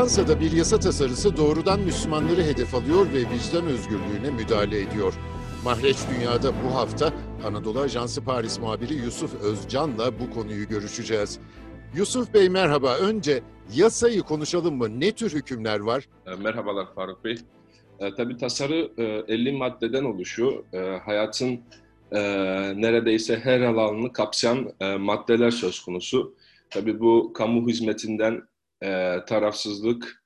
Fransa'da bir yasa tasarısı doğrudan Müslümanları hedef alıyor ve vicdan özgürlüğüne müdahale ediyor. Mahreç Dünya'da bu hafta Anadolu Ajansı Paris muhabiri Yusuf Özcan'la bu konuyu görüşeceğiz. Yusuf Bey merhaba. Önce yasayı konuşalım mı? Ne tür hükümler var? E, merhabalar Faruk Bey. E, tabii tasarı e, 50 maddeden oluşuyor. E, hayatın e, neredeyse her alanını kapsayan e, maddeler söz konusu. Tabii bu kamu hizmetinden e, tarafsızlık,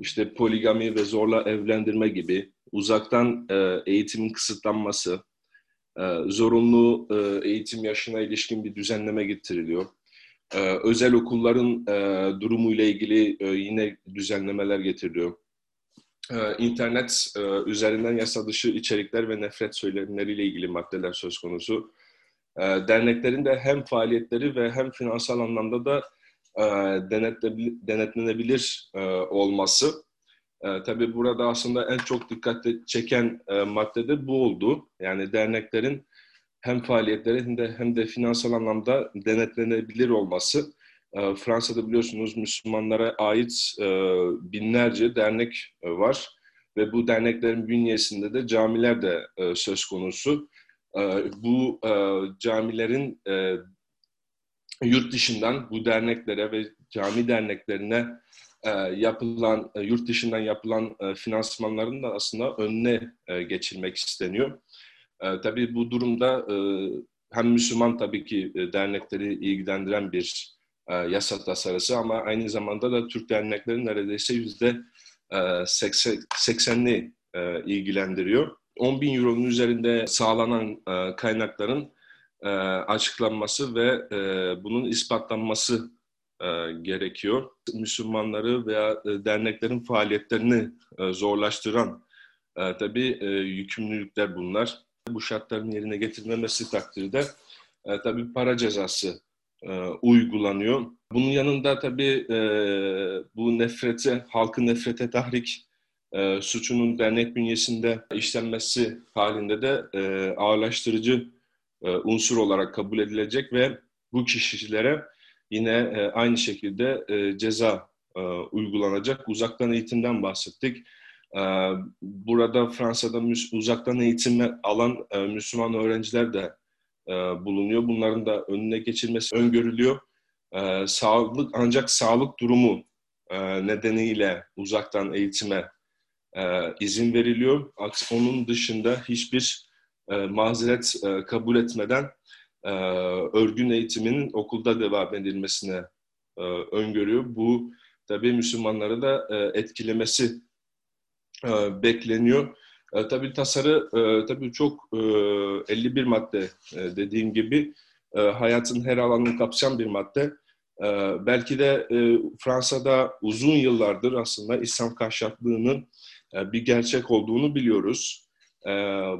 işte poligami ve zorla evlendirme gibi, uzaktan e, eğitimin kısıtlanması, e, zorunlu e, eğitim yaşına ilişkin bir düzenleme getiriliyor. E, özel okulların e, durumu ile ilgili e, yine düzenlemeler getiriliyor. E, internet e, üzerinden yasa dışı içerikler ve nefret söylemleriyle ilgili maddeler söz konusu. E, derneklerin de hem faaliyetleri ve hem finansal anlamda da e, denetlenebilir e, olması. E, tabii burada aslında en çok dikkat çeken e, madde de bu oldu. Yani derneklerin hem faaliyetleri hem de, hem de finansal anlamda denetlenebilir olması. E, Fransa'da biliyorsunuz Müslümanlara ait binlerce dernek var ve bu derneklerin bünyesinde de camiler de söz konusu. Bu camilerin yurt dışından bu derneklere ve cami derneklerine e, yapılan, e, yurt dışından yapılan e, finansmanların da aslında önüne e, geçilmek isteniyor. E, tabii bu durumda e, hem Müslüman tabii ki e, dernekleri ilgilendiren bir e, yasa tasarısı ama aynı zamanda da Türk derneklerin neredeyse yüzde e, 80'ni e, ilgilendiriyor. 10 bin euronun üzerinde sağlanan e, kaynakların e, açıklanması ve e, bunun ispatlanması e, gerekiyor. Müslümanları veya e, derneklerin faaliyetlerini e, zorlaştıran e, tabii e, yükümlülükler bunlar. Bu şartların yerine getirilmemesi takdirde e, tabii para cezası e, uygulanıyor. Bunun yanında tabii e, bu nefrete, halkı nefrete tahrik e, suçunun dernek bünyesinde işlenmesi halinde de e, ağırlaştırıcı e, unsur olarak kabul edilecek ve bu kişilere yine e, aynı şekilde e, ceza uygulanacak. Uzaktan eğitimden bahsettik. burada Fransa'da uzaktan eğitim alan Müslüman öğrenciler de bulunuyor. Bunların da önüne geçilmesi öngörülüyor. sağlık ancak sağlık durumu nedeniyle uzaktan eğitime izin veriliyor. Onun dışında hiçbir e, mazeret e, kabul etmeden e, örgün eğitiminin okulda devam edilmesine e, öngörüyor. Bu tabii Müslümanları da e, etkilemesi e, bekleniyor. E, tabii tasarı e, tabii çok e, 51 madde e, dediğim gibi e, hayatın her alanını kapsayan bir madde. E, belki de e, Fransa'da uzun yıllardır aslında İslam karşıtlığının e, bir gerçek olduğunu biliyoruz e,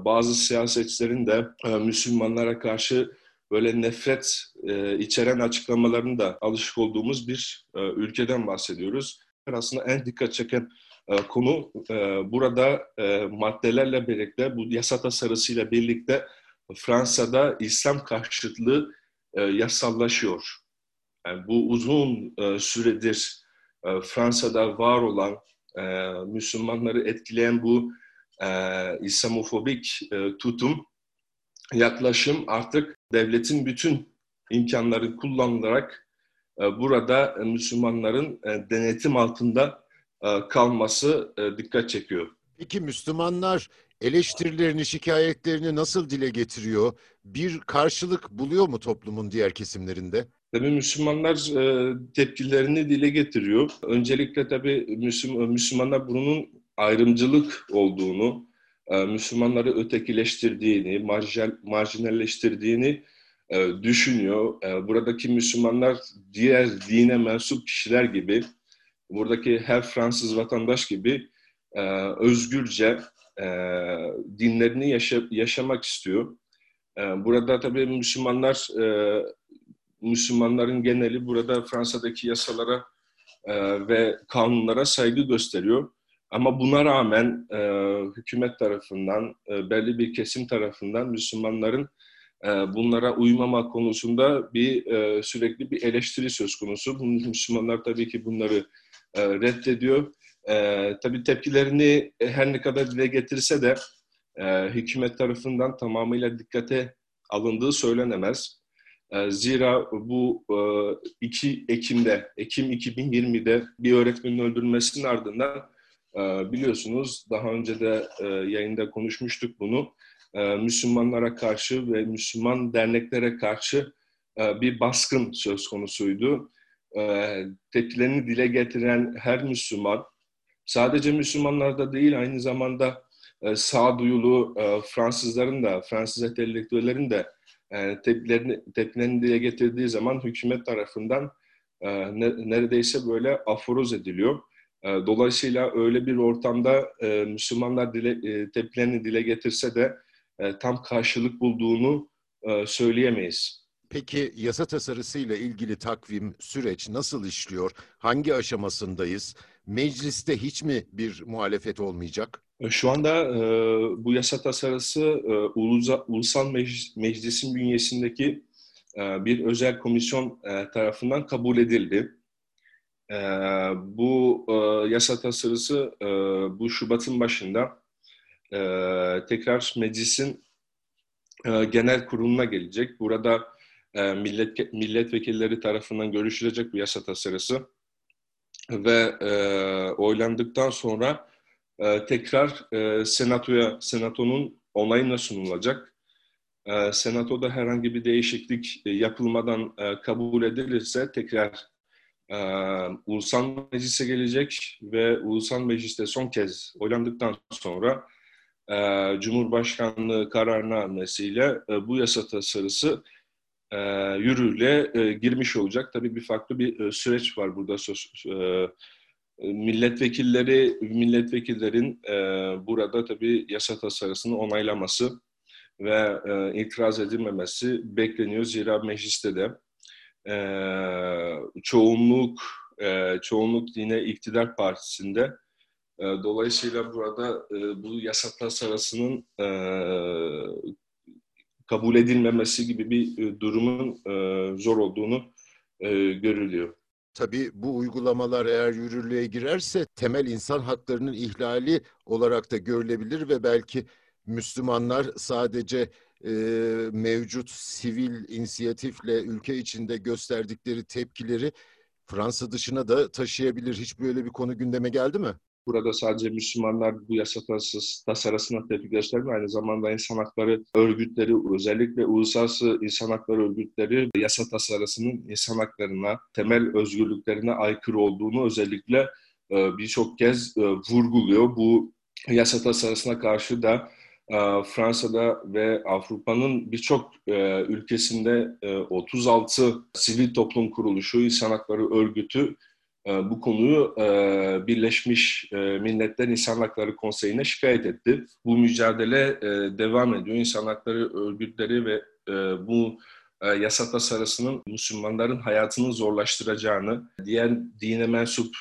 bazı siyasetçilerin de e, Müslümanlara karşı böyle nefret e, içeren açıklamalarını da alışık olduğumuz bir e, ülkeden bahsediyoruz. Aslında en dikkat çeken e, konu e, burada e, maddelerle birlikte, bu yasa tasarısıyla birlikte Fransa'da İslam karşıtlığı e, yasallaşıyor. Yani bu uzun e, süredir e, Fransa'da var olan e, Müslümanları etkileyen bu İslamofobik e, tutum, yaklaşım artık devletin bütün imkanları kullanılarak e, burada Müslümanların e, denetim altında e, kalması e, dikkat çekiyor. Peki Müslümanlar eleştirilerini, şikayetlerini nasıl dile getiriyor? Bir karşılık buluyor mu toplumun diğer kesimlerinde? Tabii Müslümanlar e, tepkilerini dile getiriyor. Öncelikle tabii Müslüman, Müslümanlar bunun ayrımcılık olduğunu, e, Müslümanları ötekileştirdiğini, marjinalleştirdiğini e, düşünüyor. E, buradaki Müslümanlar diğer dine mensup kişiler gibi, buradaki her Fransız vatandaş gibi özgürce dinlerini yaşa, yaşamak istiyor. Burada tabii Müslümanlar, Müslümanların geneli burada Fransa'daki yasalara ve kanunlara saygı gösteriyor. Ama buna rağmen e, hükümet tarafından, e, belli bir kesim tarafından Müslümanların e, bunlara uymama konusunda bir e, sürekli bir eleştiri söz konusu. Müslümanlar tabii ki bunları e, reddediyor. E, tabii tepkilerini her ne kadar dile getirse de e, hükümet tarafından tamamıyla dikkate alındığı söylenemez. E, zira bu e, 2 Ekim'de, Ekim 2020'de bir öğretmenin öldürülmesinin ardından biliyorsunuz daha önce de e, yayında konuşmuştuk bunu. E, Müslümanlara karşı ve Müslüman derneklere karşı e, bir baskın söz konusuydu. E, tepkilerini dile getiren her Müslüman, sadece Müslümanlarda değil aynı zamanda e, sağduyulu Fransızların da, Fransız entelektüellerin de tepkilerini, tepkilerini dile getirdiği zaman hükümet tarafından ne, neredeyse böyle aforoz ediliyor. E, dolayısıyla öyle bir ortamda e, Müslümanlar dile, e, tepkilerini dile getirse de e, tam karşılık bulduğunu e, söyleyemeyiz. Peki yasa tasarısıyla ilgili takvim, süreç nasıl işliyor? Hangi aşamasındayız? Mecliste hiç mi bir muhalefet olmayacak? Şu anda e, bu yasa tasarısı e, Uluza, Ulusal Meclis, Meclis'in bünyesindeki e, bir özel komisyon e, tarafından kabul edildi. E, bu e, yasa tasarısı e, bu Şubat'ın başında e, tekrar meclisin e, genel kuruluna gelecek. Burada e, millet milletvekilleri tarafından görüşülecek bu yasa tasarısı ve e, oylandıktan sonra e, tekrar e, senatoya senatonun onayına sunulacak. E, senatoda herhangi bir değişiklik e, yapılmadan e, kabul edilirse tekrar e, ulusal meclise gelecek ve ulusal mecliste son kez oylandıktan sonra e, Cumhurbaşkanlığı kararnamesiyle e, bu yasa tasarısı e, yürürlüğe e, girmiş olacak. Tabii bir farklı bir e, süreç var burada söz, e, milletvekilleri milletvekillerin e, burada tabii yasa tasarısını onaylaması ve e, itiraz edilmemesi bekleniyor. Zira mecliste de e, çoğunluk e, çoğunluk yine iktidar partisinde e, dolayısıyla burada e, bu yasa tasarısının e, kabul edilmemesi gibi bir durumun e, zor olduğunu e, görülüyor. Tabii bu uygulamalar eğer yürürlüğe girerse temel insan haklarının ihlali olarak da görülebilir ve belki Müslümanlar sadece e, mevcut sivil inisiyatifle ülke içinde gösterdikleri tepkileri Fransa dışına da taşıyabilir. Hiç böyle bir konu gündeme geldi mi? Burada sadece Müslümanlar bu yasa tasarısına tepki göstermiyor. Aynı zamanda insan hakları örgütleri, özellikle uluslararası insan hakları örgütleri yasa tasarısının insan haklarına, temel özgürlüklerine aykırı olduğunu özellikle birçok kez vurguluyor. Bu yasa tasarısına karşı da Fransa'da ve Avrupa'nın birçok ülkesinde 36 sivil toplum kuruluşu, insan hakları örgütü e, bu konuyu e, Birleşmiş e, Milletler İnsan Hakları Konseyi'ne şikayet etti. Bu mücadele devam ediyor. İnsan hakları örgütleri ve bu yasa tasarısının Müslümanların hayatını zorlaştıracağını, diğer dine mensup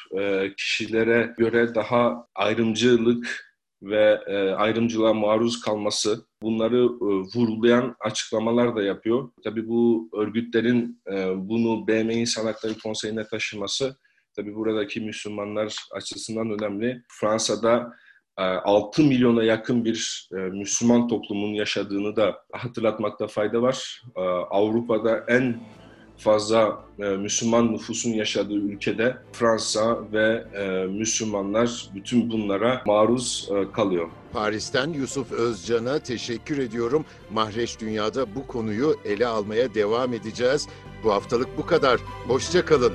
kişilere göre daha ayrımcılık ve ayrımcılığa maruz kalması bunları vurgulayan açıklamalar da yapıyor. Tabii bu örgütlerin bunu BM İnsan Hakları Konseyi'ne taşıması Tabii buradaki Müslümanlar açısından önemli. Fransa'da 6 e, milyona yakın bir e, Müslüman toplumun yaşadığını da hatırlatmakta fayda var. E, Avrupa'da en fazla Müslüman nüfusun yaşadığı ülkede Fransa ve Müslümanlar bütün bunlara maruz kalıyor. Paris'ten Yusuf Özcan'a teşekkür ediyorum. Mahreç Dünya'da bu konuyu ele almaya devam edeceğiz. Bu haftalık bu kadar. Hoşça kalın.